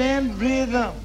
an rhythm.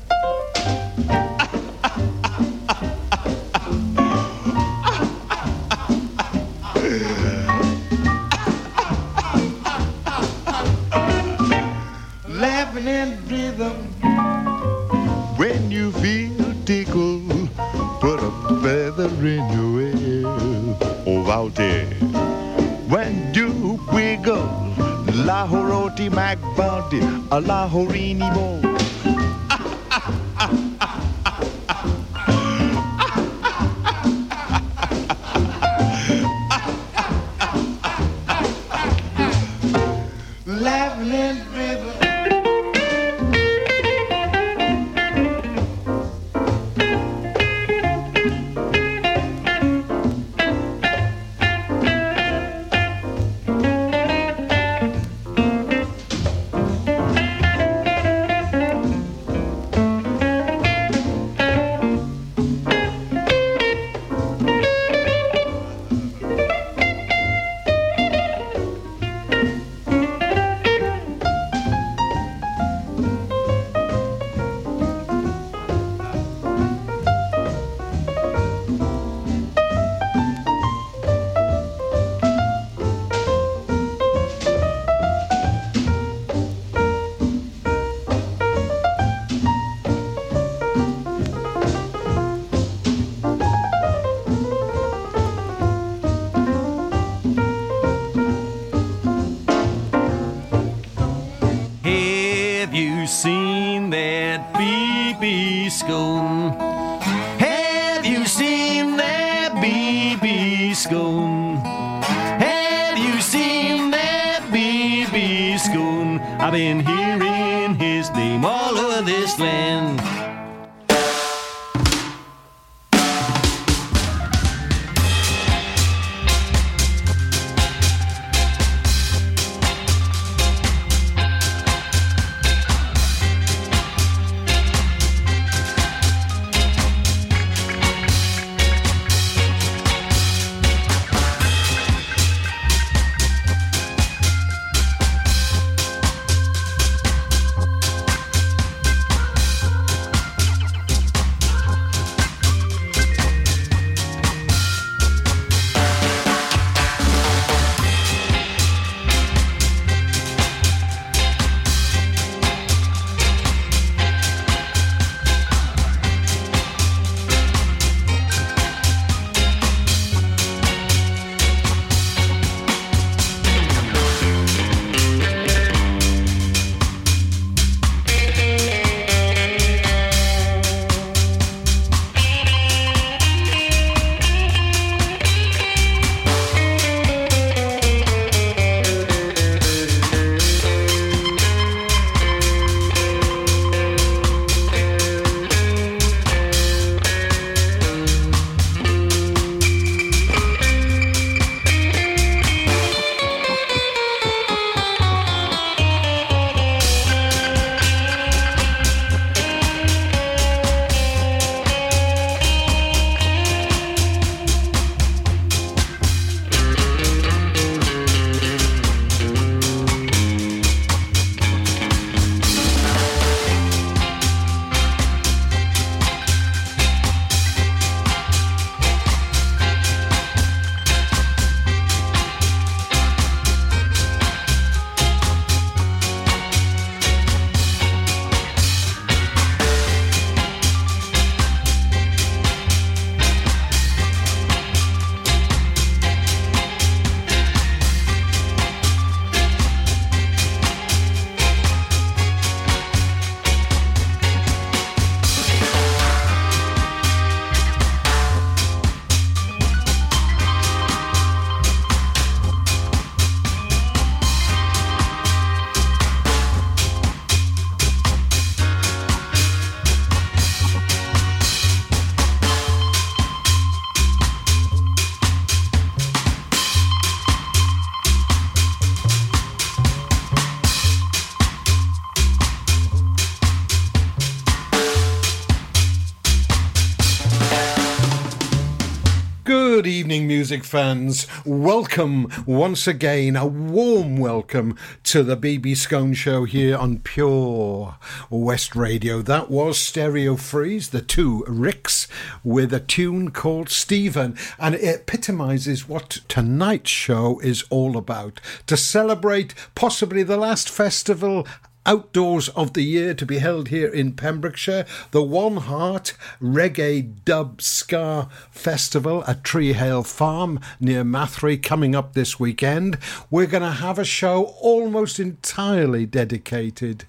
I've been hearing his name all over this land. Music fans. Welcome once again, a warm welcome to the BB Skone Show here on Pure West Radio. That was Stereo Freeze, the two Ricks, with a tune called Stephen, and it epitomizes what tonight's show is all about. To celebrate possibly the last festival outdoors of the year to be held here in Pembrokeshire, the One Heart Reggae Dub Ska Festival at Treehill Farm near Mathry coming up this weekend. We're going to have a show almost entirely dedicated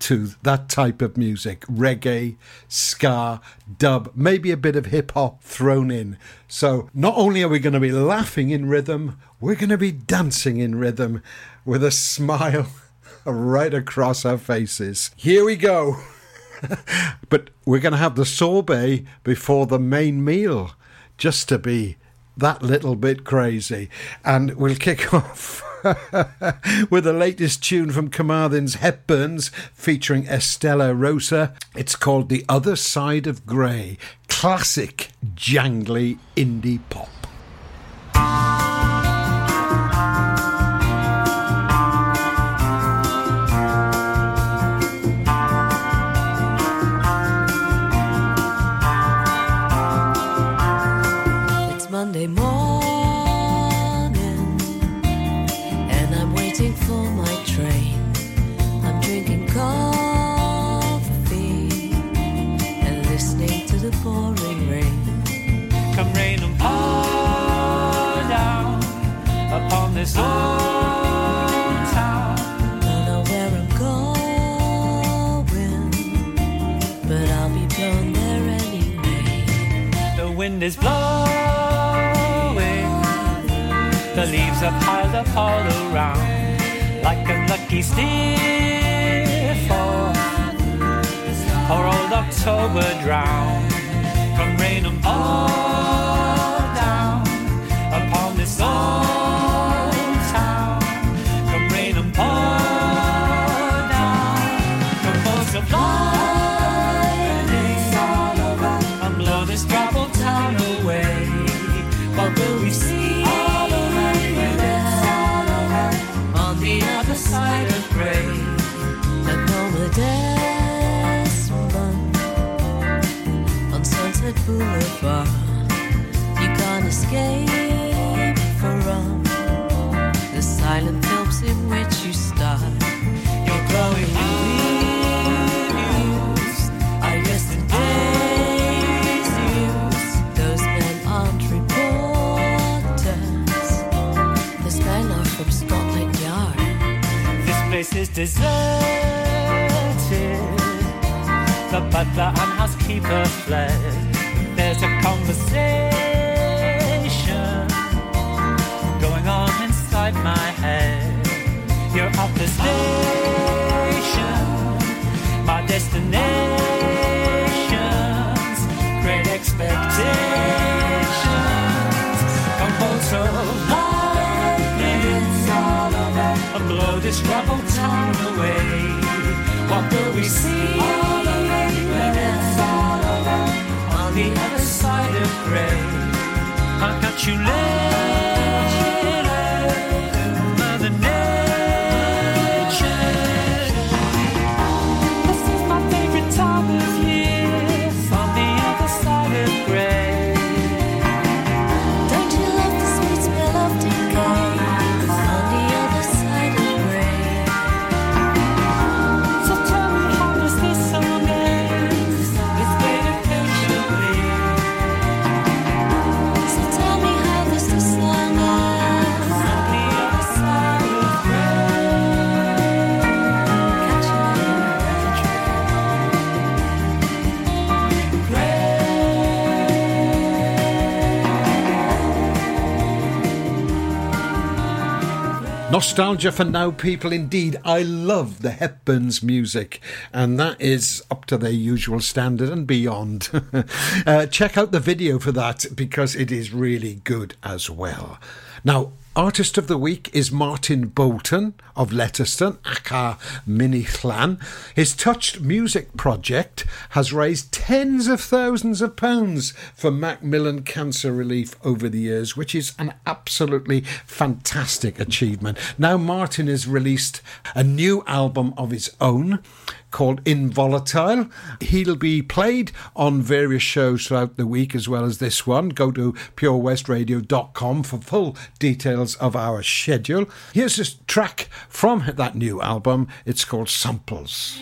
to that type of music reggae, ska, dub, maybe a bit of hip hop thrown in. So, not only are we going to be laughing in rhythm, we're going to be dancing in rhythm with a smile right across our faces. Here we go. but we're going to have the sorbet before the main meal, just to be that little bit crazy. And we'll kick off with the latest tune from Carmarthen's Hepburns featuring Estella Rosa. It's called The Other Side of Grey. Classic jangly indie pop. Is blowing, the leaves are piled up all around, like a lucky stiff or old October drown from rain and all down upon this old. Boulevard. Deserted. The butler and housekeeper fled there's a conversation going on inside my head. You're at the station, my destination's great expectations. Come also lightning, and blow this troubled town away. What will we see? All the other side of gray. I'll catch you Nostalgia for now, people. Indeed, I love the Hepburns music, and that is up to their usual standard and beyond. uh, check out the video for that because it is really good as well. Now, Artist of the week is Martin Bolton of Letterston, aka Minillan. His Touched Music project has raised tens of thousands of pounds for Macmillan cancer relief over the years, which is an absolutely fantastic achievement. Now, Martin has released a new album of his own called Involatile. He'll be played on various shows throughout the week as well as this one. Go to purewestradio.com for full details of our schedule. Here's a track from that new album. It's called Samples.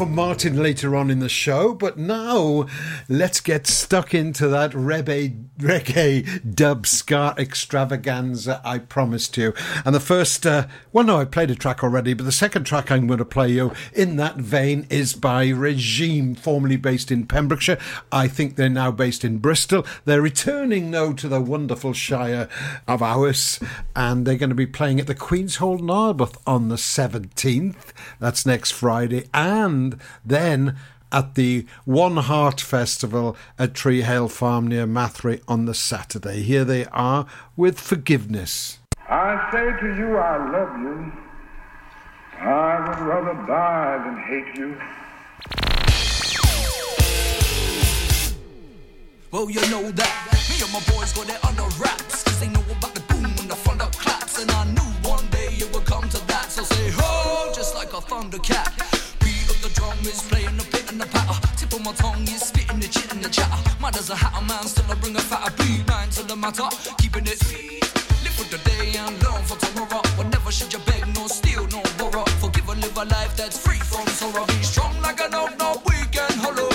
From Martin later on in the show, but now let's get stuck into that reggae, reggae dub ska extravaganza I promised you. And the first, uh, well, no, I played a track already, but the second track I'm going to play you in that vein is by Regime, formerly based in Pembrokeshire. I think they're now based in Bristol. They're returning now to the wonderful Shire of ours, and they're going to be playing at the Queen's Hall Narberth on the 17th. That's next Friday. And then at the One Heart Festival at Tree Hill Farm near Mathry on the Saturday. Here they are with Forgiveness. I say to you, I love you. I would rather die than hate you. Well, you know that me and my boys got it under wraps. Cause they know about the boom and the thunder claps. And I knew one day it would come to that. So say ho, just like a thundercat. Drum is playing the pit and the patter. Tip of my tongue is spitting the chit and the chatter. Mad as a hatter man, still I bring a fatter beat. Man to the matter, keeping it sweet. Live for the day and learn for tomorrow. Whenever should you beg, no steal, no borrow. Forgive and live a life that's free from sorrow. Be strong like an oak, no weekend hollow.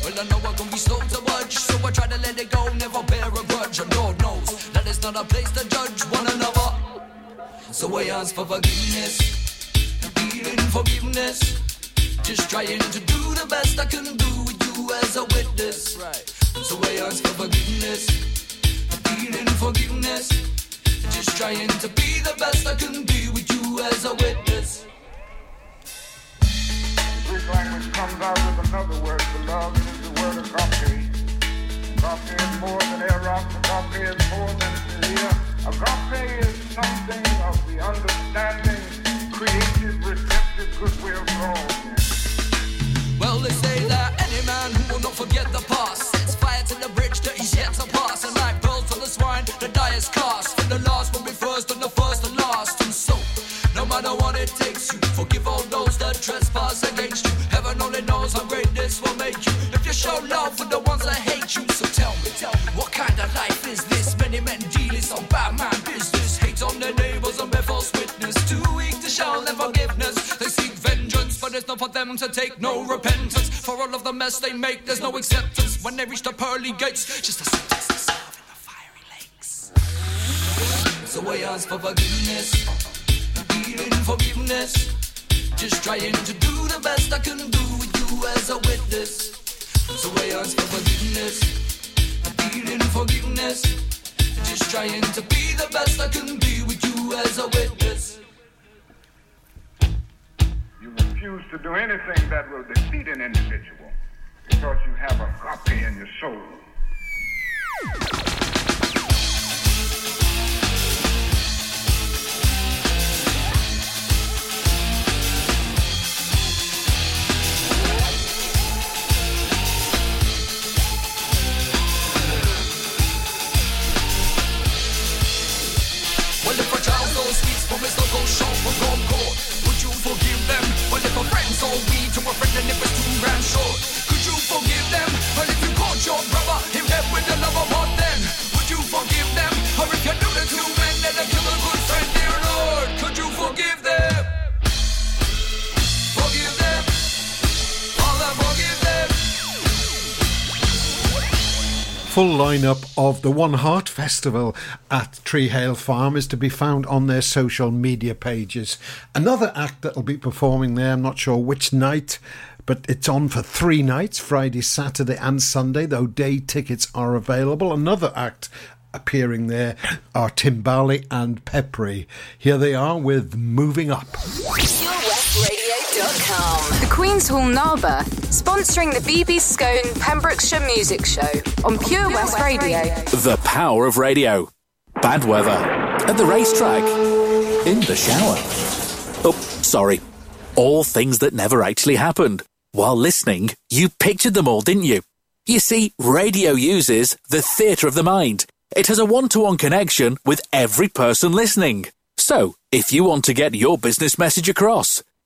Well, I know I can be slow to budge, so I try to let it go, never bear a grudge. And Lord knows that it's not a place to judge one another. So I ask for forgiveness, feeling forgiveness. Just trying to do the best I can do with you as a witness. Right. So I ask for forgiveness, feeling forgiveness. Just trying to be the best I can be with you as a witness. Greek language comes out with another word for love. It is the word of agape. Agape is more than eros. Agape is more than philia. Agape is something of the understanding, creative, receptive goodwill for all men. Well, they say that any man who will not forget the past sets fire to the bridge that he's yet to pass. And like pearls to the swine, the die is cast. For the last will be first, and the first and last. And so, no matter what it takes, you forgive all those that trespass against you. Heaven only knows how great this will make you. If you show love for the ones not for them to take no repentance. For all of the mess they make, there's no acceptance. When they reach the pearly gates, just a sentence to serve in the fiery lakes. So I ask for forgiveness, feeling forgiveness. Just trying to do the best I can do with you as a witness. So I ask for forgiveness, feeling forgiveness. Just trying to be the best I can be with you as a witness. You refuse to do anything that will defeat an individual because you have agape in your soul. And it was two grand short, Full lineup of the One Heart Festival at Treehill Farm is to be found on their social media pages. Another act that'll be performing there, I'm not sure which night, but it's on for three nights Friday, Saturday, and Sunday, though day tickets are available. Another act appearing there are Timbali and Peppery. Here they are with Moving Up. The Queen's Hall Narberth, sponsoring the BB Skone Pembrokeshire Music Show on Pure West Radio. The power of radio. Bad weather. At the racetrack. In the shower. Oh, sorry. All things that never actually happened. While listening, you pictured them all, didn't you? You see, radio uses the theatre of the mind. It has a one to one connection with every person listening. So, if you want to get your business message across,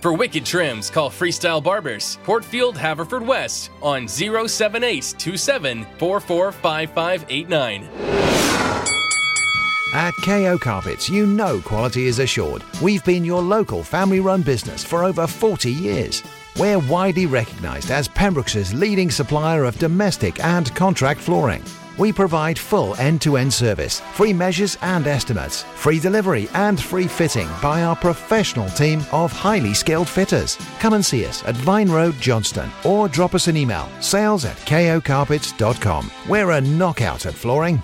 For wicked trims, call Freestyle Barbers, Portfield, Haverford West, on 07827 At KO Carpets, you know quality is assured. We've been your local family run business for over 40 years. We're widely recognised as Pembroke's leading supplier of domestic and contract flooring. We provide full end to end service, free measures and estimates, free delivery and free fitting by our professional team of highly skilled fitters. Come and see us at Vine Road, Johnston, or drop us an email sales at kocarpets.com. We're a knockout at flooring.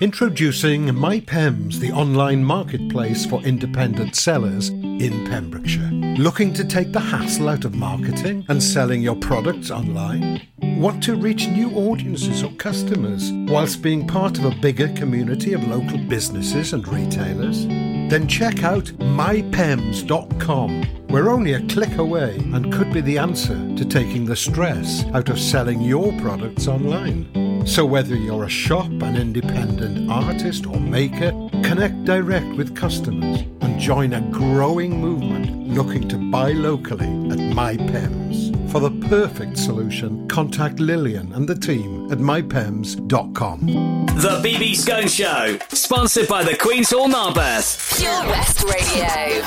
Introducing MyPems, the online marketplace for independent sellers in Pembrokeshire. Looking to take the hassle out of marketing and selling your products online? Want to reach new audiences or customers whilst being part of a bigger community of local businesses and retailers? Then check out mypems.com. We're only a click away and could be the answer to taking the stress out of selling your products online. So, whether you're a shop, an independent artist, or maker, connect direct with customers and join a growing movement looking to buy locally at MyPems. For the perfect solution, contact Lillian and the team at mypems.com. The BB Skone Show, sponsored by the Queen's Hall Narberth. Pure West Radio.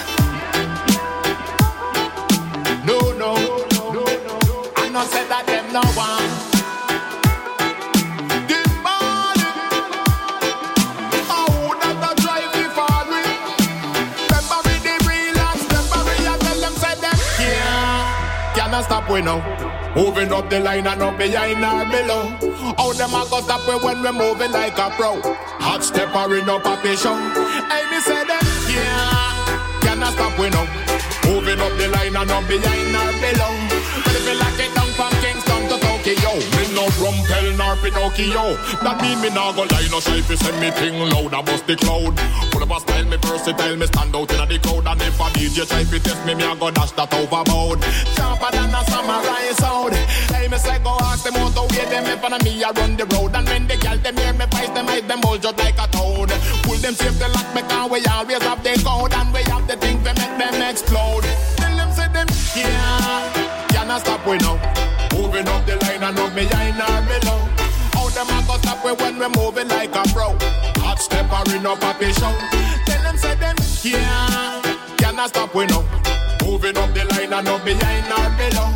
No, no, no, no, no. I not said that them no one. Stop we now. Moving up the line and up behind or below. How them a go stop we when we moving like a pro? Hot stepper in up a show. Hey, me say them yeah. Cannot stop we now. Moving up the line and up behind or below. But if like no rumpel nor Pinocchio. That mean me nah go lie, no shy fi send me thing loud, I bust the cloud. Full of a style, me versatile, me stand out inna the crowd. And if a DJ try fi test me, me a go dash that overboard. Sharper than a samurai sword. Hey, me say go ask them out the way them in front of me, I run the road. And when the girl them hear me voice, them eyes them bulge just like a toad. Pull them safe the lock, because we always have the code. And we have the thing to make them explode. Tell them say them yeah, cannot stop we now. The line and up behind or below. How them a go stop we when we moving like a pro? Hot stepper in up a show. Tell them say them yeah, cannot stop we now. Moving up the line and up behind or below.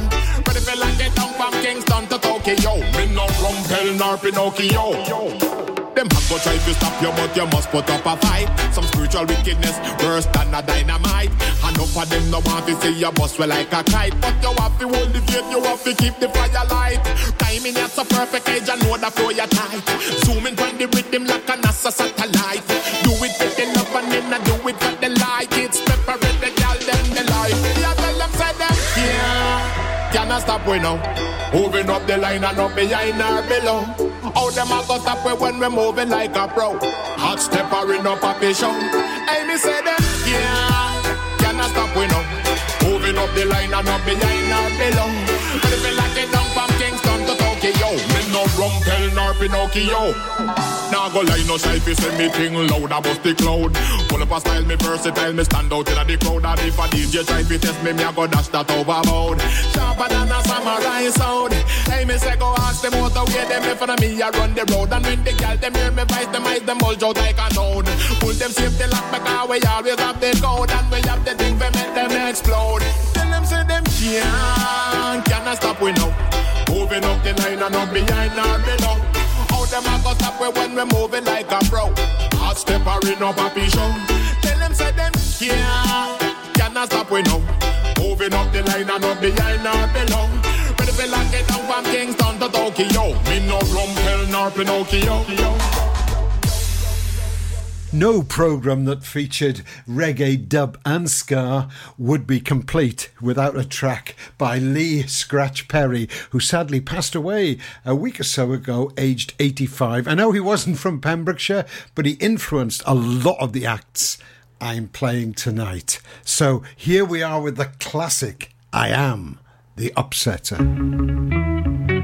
Ready for like it down from Kingston to Tokyo. Me no rumpel nor Pinocchio. Them have go try to stop you, but you must put up a fight. Some spiritual wickedness worse than a dynamite. And enough of them no want to see you bust well like a kite. But you have to hold the faith, you have to keep the fire light. Timing at a perfect age, I know that flow you tight. Zooming from the rhythm like a NASA satellite. Do it for the love and then I do it for the light. It's preparate Cannot stop we now. Moving up the line and up behind or below. How them a go stop we when we moving like a pro? Hot stepper in up a show. Hey, me say them, yeah. Cannot stop we now. Moving up the line and up behind or below. But if you like it down no rumpel nor Pinocchio. Now go lie no shy fi send me thing loud, I bust the cloud. Pull up a style, me versatile, me stand out inna the crowd. And if a DJ try fi test me, me a go dash that overboard. Sharper than a samurai sword. Hey, me say go ask them out the way them in front of me, I run the road. And when the girl them hear me voice, them eyes them bulge out like a toad. Pull them safe, the lock because we always have the code. And we have the thing to make them explode. Tell them say them can't, cannot stop we now. Moving up the line and up behind or below. How them a go stop we when we moving like a pro? Hot stepper in up a show. Tell them say them yeah. can't, cannot stop we now. Moving up the line and up behind or below. Ready for lock it down from Kingston to Tokyo. Me no rumpel nor Pinocchio. No programme that featured reggae, dub, and ska would be complete without a track by Lee Scratch Perry, who sadly passed away a week or so ago, aged 85. I know he wasn't from Pembrokeshire, but he influenced a lot of the acts I'm playing tonight. So here we are with the classic I Am the Upsetter.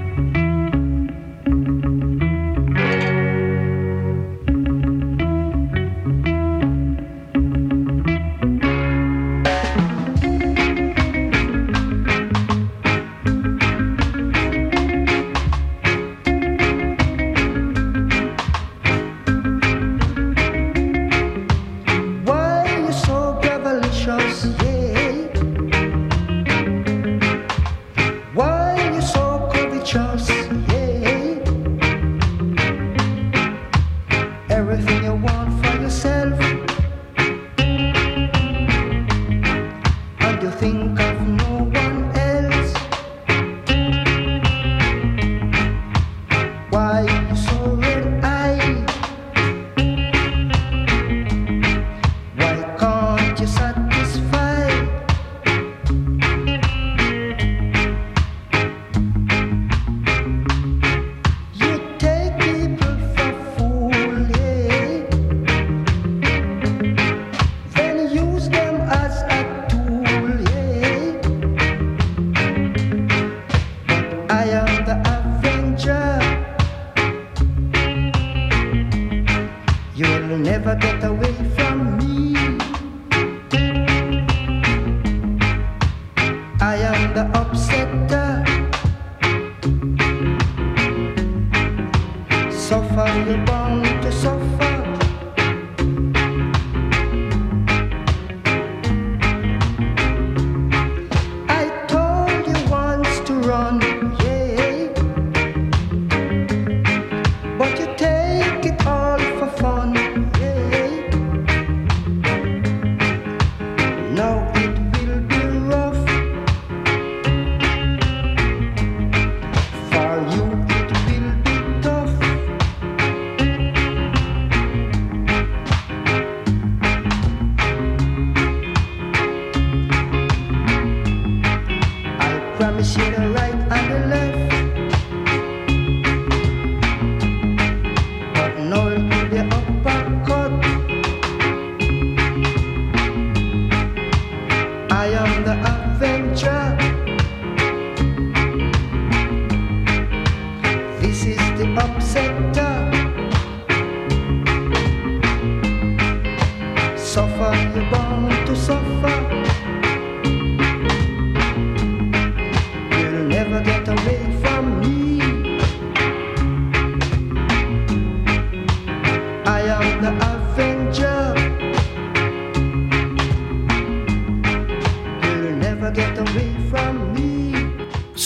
Never get away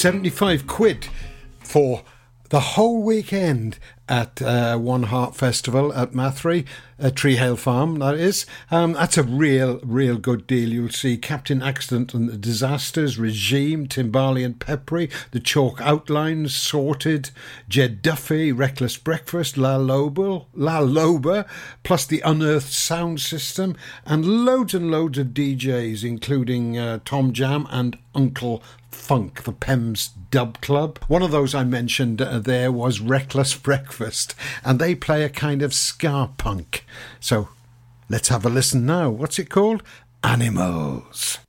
75 quid for the whole weekend at uh, One Heart Festival at Mathry, uh, Tree Hill Farm, that is. Um, that's a real, real good deal. You'll see Captain Accident and the Disasters, Regime, Timbali and Peppery, The Chalk Outlines, Sorted, Jed Duffy, Reckless Breakfast, La Loba, La Loba, plus the Unearthed Sound System, and loads and loads of DJs, including uh, Tom Jam and Uncle Funk, the Pems Dub Club. One of those I mentioned uh, there was Reckless Breakfast, and they play a kind of ska punk. So let's have a listen now. What's it called? Animals.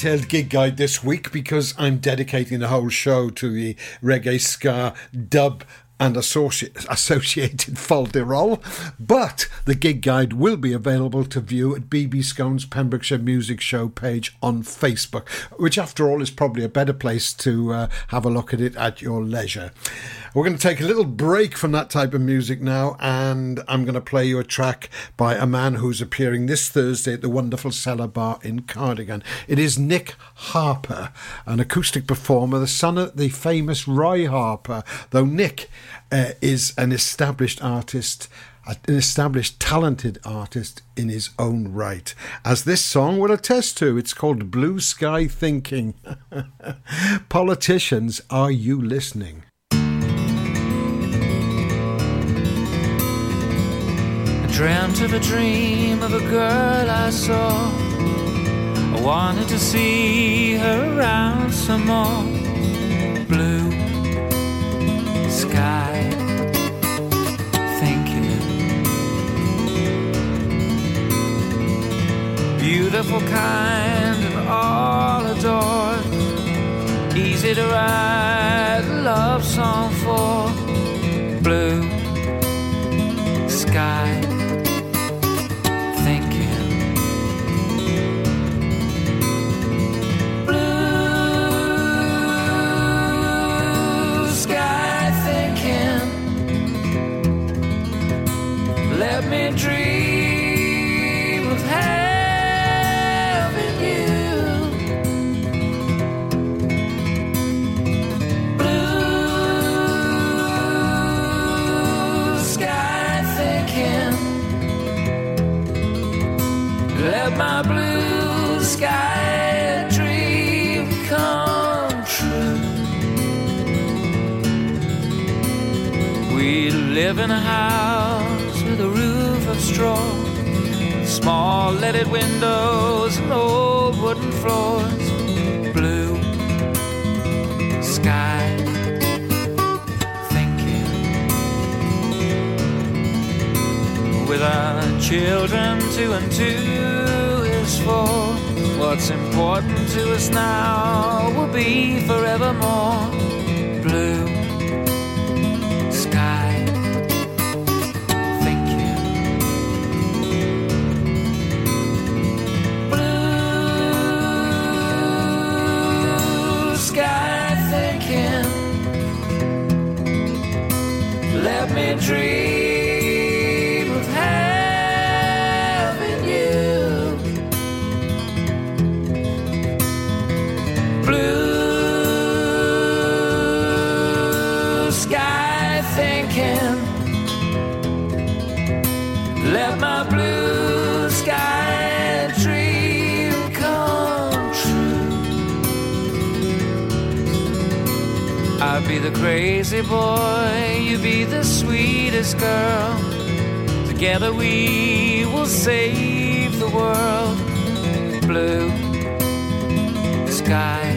Detailed gig guide this week because I'm dedicating the whole show to the reggae, ska, dub, and associ- associated folderol. But the gig guide will be available to view at BB Skone's Pembrokeshire Music Show page on Facebook, which, after all, is probably a better place to uh, have a look at it at your leisure. We're going to take a little break from that type of music now, and I'm going to play you a track by a man who's appearing this Thursday at the wonderful Cellar Bar in Cardigan. It is Nick Harper, an acoustic performer, the son of the famous Roy Harper, though Nick uh, is an established artist an established talented artist in his own right. As this song will attest to it's called blue sky thinking. Politicians are you listening dreamt of a dream of a girl I saw. I wanted to see her around some more. Blue sky thinking. Beautiful, kind, and all adored. Easy to write a love song for. Blue sky boy, you be the sweetest girl. Together we will save the world. Blue sky.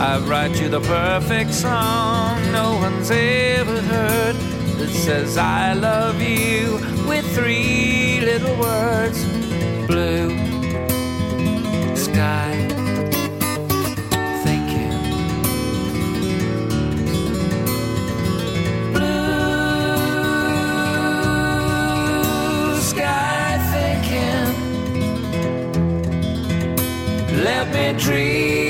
I write you the perfect song no one's ever heard that says I love you with three little words. Blue sky Let me dream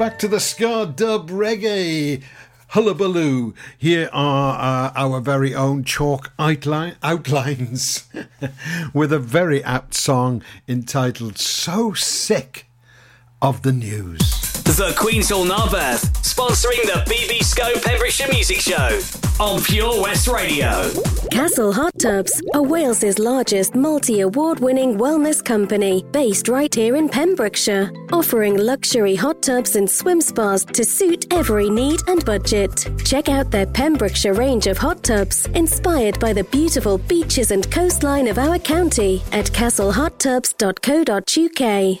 Back to the ska dub reggae. Hullabaloo. Here are uh, our very own chalk outline, outlines with a very apt song entitled So Sick of the News. The Queen's Hall Narberth, sponsoring the BB Skone Pembrokeshire Music Show. on Pure West Radio. Castle Hot Tubs are Wales's largest multi award winning wellness company based right here in Pembrokeshire, offering luxury hot tubs and swim spas to suit every need and budget. Check out their Pembrokeshire range of hot tubs, inspired by the beautiful beaches and coastline of our county at castlehottubs.co.uk.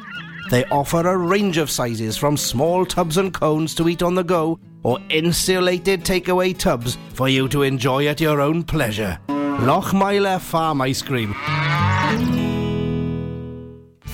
They offer a range of sizes from small tubs and cones to eat on the go or insulated takeaway tubs for you to enjoy at your own pleasure. Lochmeyler Farm Ice Cream.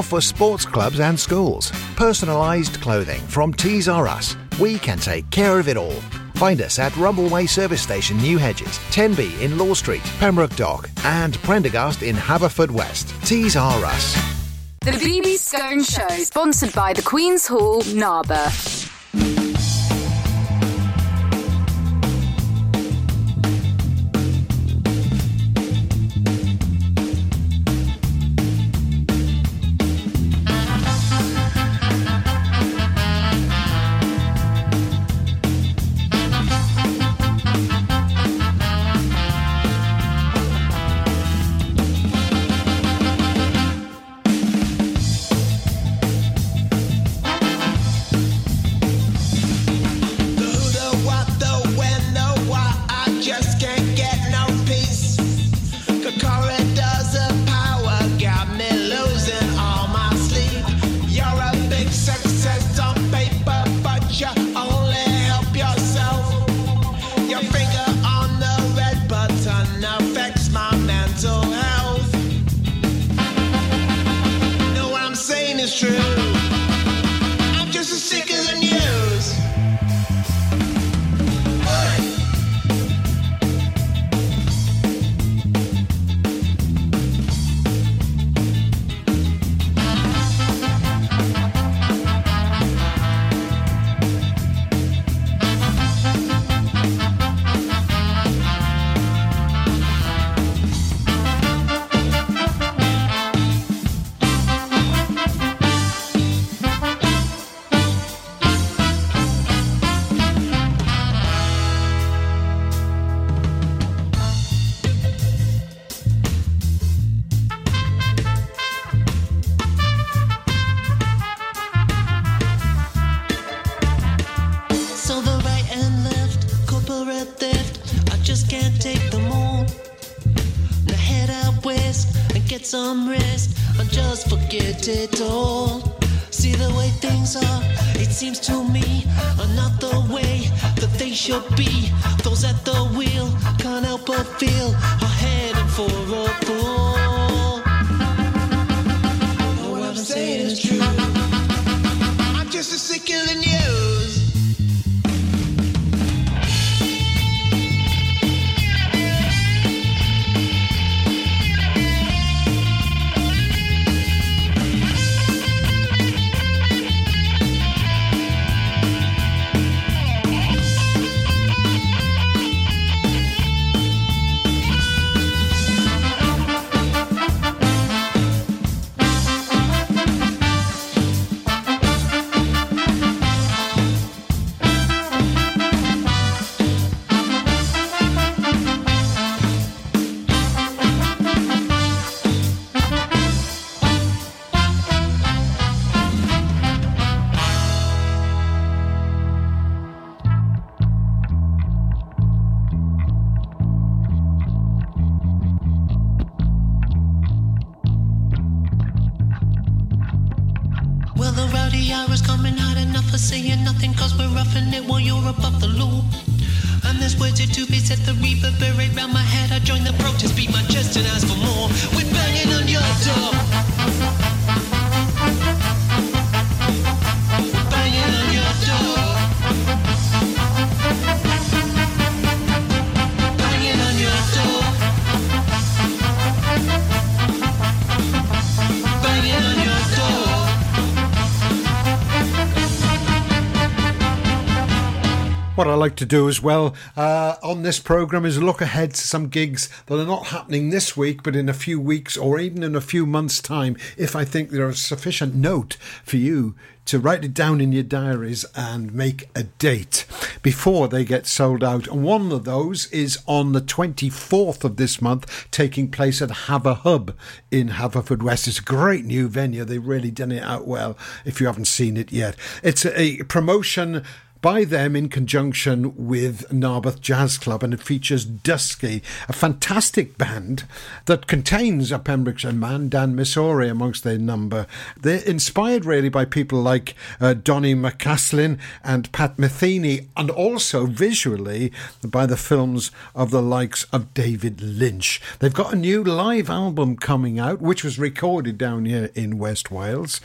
for sports clubs and schools. Personalised clothing from Tees R Us. We can take care of it all. Find us at Rumbleway Service Station, New Hedges, 10B in Law Street, Pembroke Dock, and Prendergast in Haverfordwest. Tees R Us. The BB Skone Show, sponsored by the Queen's Hall, Narberth. It all. See the way things are, it seems to me, are not the way that they should be. What I like to do as well uh, on this program is look ahead to some gigs that are not happening this week, but in a few weeks or even in a few months' time, if I think there is sufficient note for you to write it down in your diaries and make a date before they get sold out. And one of those is on the 24th of this month, taking place at Haver Hub in Haverfordwest. It's a great new venue. They've really done it out well if you haven't seen it yet. It's a promotion by them in conjunction with Narberth Jazz Club, and it features Dusky, a fantastic band that contains a Pembrokeshire man, Dan Missouri, amongst their number. They're inspired really by people like uh, Donny McCaslin and Pat Metheny, and also visually by the films of the likes of David Lynch. They've got a new live album coming out, which was recorded down here in West Wales.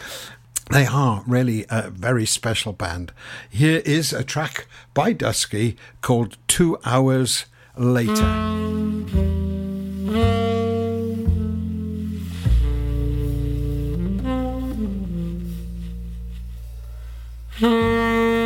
They are really a very special band. Here is a track by Dusky called Two Hours Later. Hmm.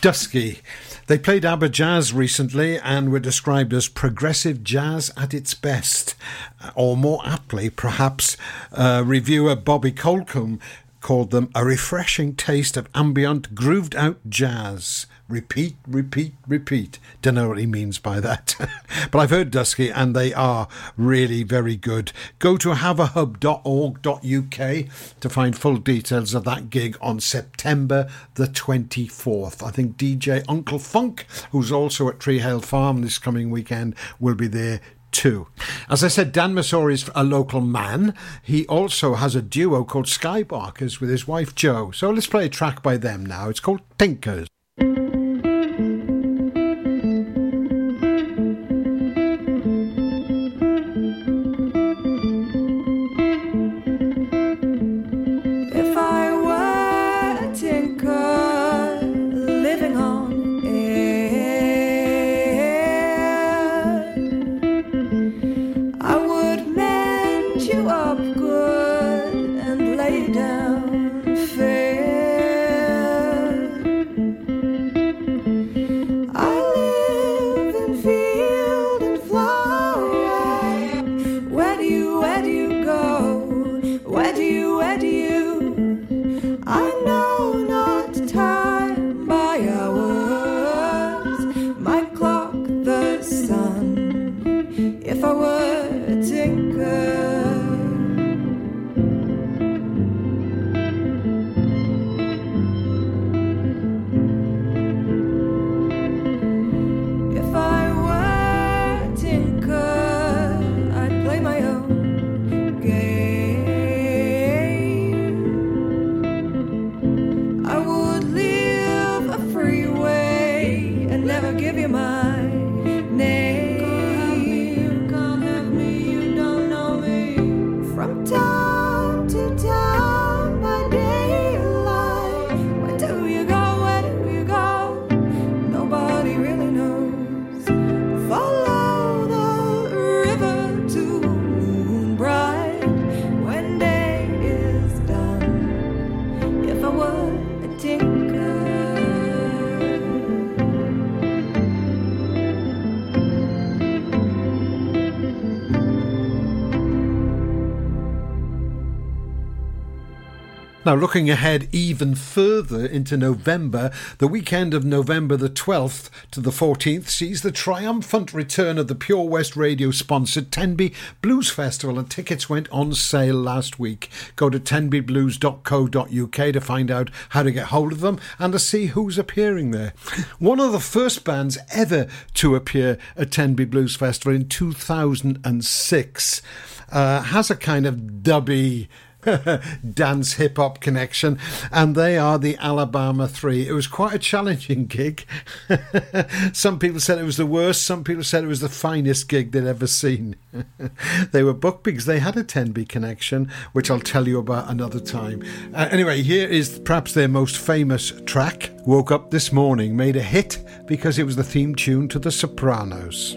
Dusky. They played Aberjazz recently and were described as progressive jazz at its best. Or more aptly, perhaps, uh, reviewer Bobby Colcomb called them a refreshing taste of ambient, grooved out jazz. Repeat, repeat, repeat. Don't know what he means by that. but I've heard Dusky and they are really very good. Go to haverhub.org.uk to find full details of that gig on September the 24th. I think DJ Uncle Funk, who's also at Treehill Farm this coming weekend, will be there too. As I said, Dan Masori is a local man. He also has a duo called Skybarkers with his wife Jo. So let's play a track by them now. It's called Tinkers. Now, looking ahead even further into November, the weekend of November the 12th to the 14th sees the triumphant return of the Pure West Radio sponsored Tenby Blues Festival, and tickets went on sale last week. Go to tenbyblues.co.uk to find out how to get hold of them and to see who's appearing there. One of the first bands ever to appear at Tenby Blues Festival in 2006 uh, has a kind of dubby dance hip hop connection, and they are the Alabama Three. It was quite a challenging gig. some people said it was the worst, some people said it was the finest gig they'd ever seen. they were booked because they had a Tenby connection, which I'll tell you about another time. Uh, anyway, here is perhaps their most famous track. Woke up this morning, made a hit because it was the theme tune to The Sopranos.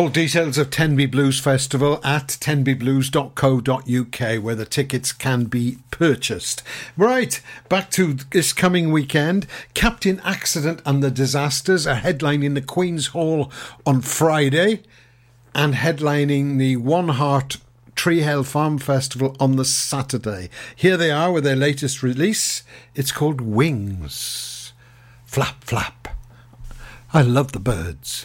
Full details of Tenby Blues Festival at tenbyblues.co.uk where the tickets can be purchased. Right, back to this coming weekend. Captain Accident and the Disasters are headlining the Queen's Hall on Friday and headlining the One Heart Treehill Farm Festival on the Saturday. Here they are with their latest release. It's called Wings. Flap, flap. I love the birds.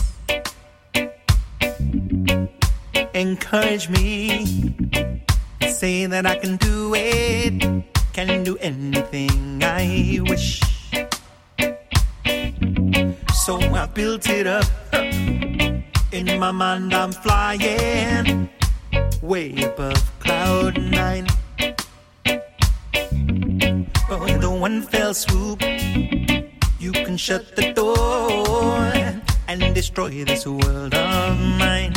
Encourage me. Say that I can do it. Can do anything I wish. So I built it up. In my mind, I'm flying way above cloud nine. But with a one fell swoop, you can shut the door and destroy this world of mine.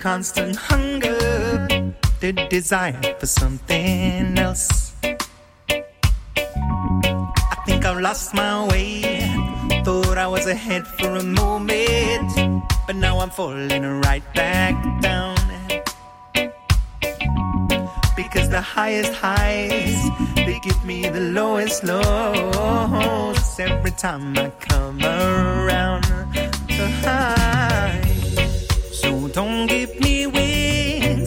constant hunger, the desire for something